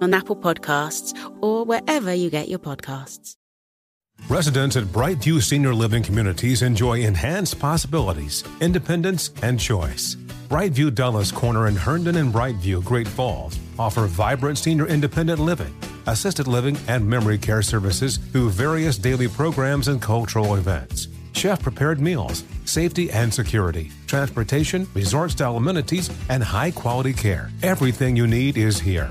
on Apple Podcasts, or wherever you get your podcasts. Residents at Brightview Senior Living Communities enjoy enhanced possibilities, independence, and choice. Brightview Dulles Corner in Herndon and Brightview, Great Falls offer vibrant senior independent living, assisted living, and memory care services through various daily programs and cultural events. Chef prepared meals, safety and security, transportation, resort style amenities, and high quality care. Everything you need is here.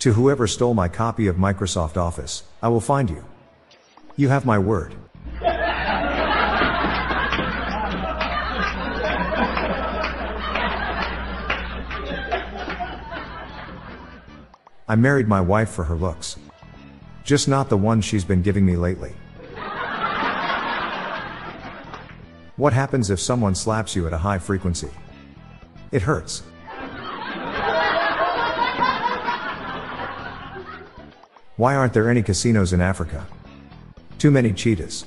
To whoever stole my copy of Microsoft Office, I will find you. You have my word. I married my wife for her looks. Just not the one she's been giving me lately. What happens if someone slaps you at a high frequency? It hurts. Why aren't there any casinos in Africa? Too many cheetahs.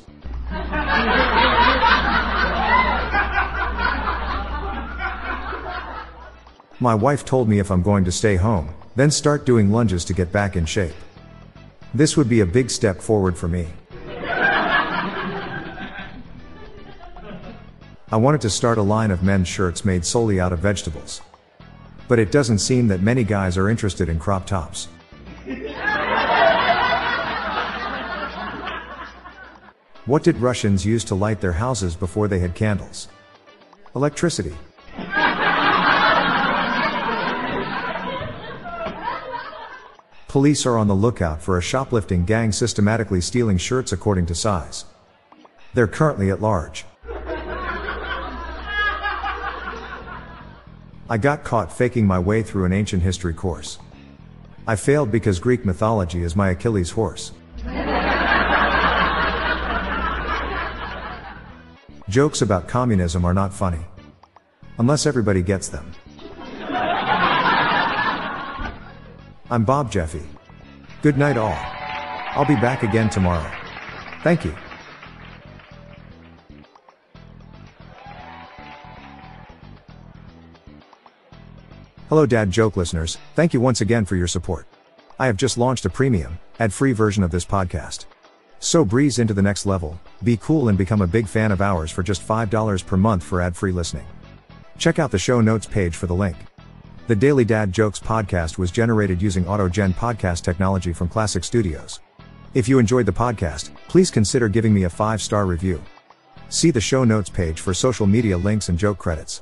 My wife told me if I'm going to stay home, then start doing lunges to get back in shape. This would be a big step forward for me. I wanted to start a line of men's shirts made solely out of vegetables. But it doesn't seem that many guys are interested in crop tops. What did Russians use to light their houses before they had candles? Electricity. Police are on the lookout for a shoplifting gang systematically stealing shirts according to size. They're currently at large. I got caught faking my way through an ancient history course. I failed because Greek mythology is my Achilles horse. Jokes about communism are not funny. Unless everybody gets them. I'm Bob Jeffy. Good night, all. I'll be back again tomorrow. Thank you. Hello, Dad Joke listeners. Thank you once again for your support. I have just launched a premium, ad free version of this podcast. So breeze into the next level, be cool and become a big fan of ours for just $5 per month for ad free listening. Check out the show notes page for the link. The Daily Dad Jokes podcast was generated using AutoGen podcast technology from Classic Studios. If you enjoyed the podcast, please consider giving me a 5 star review. See the show notes page for social media links and joke credits.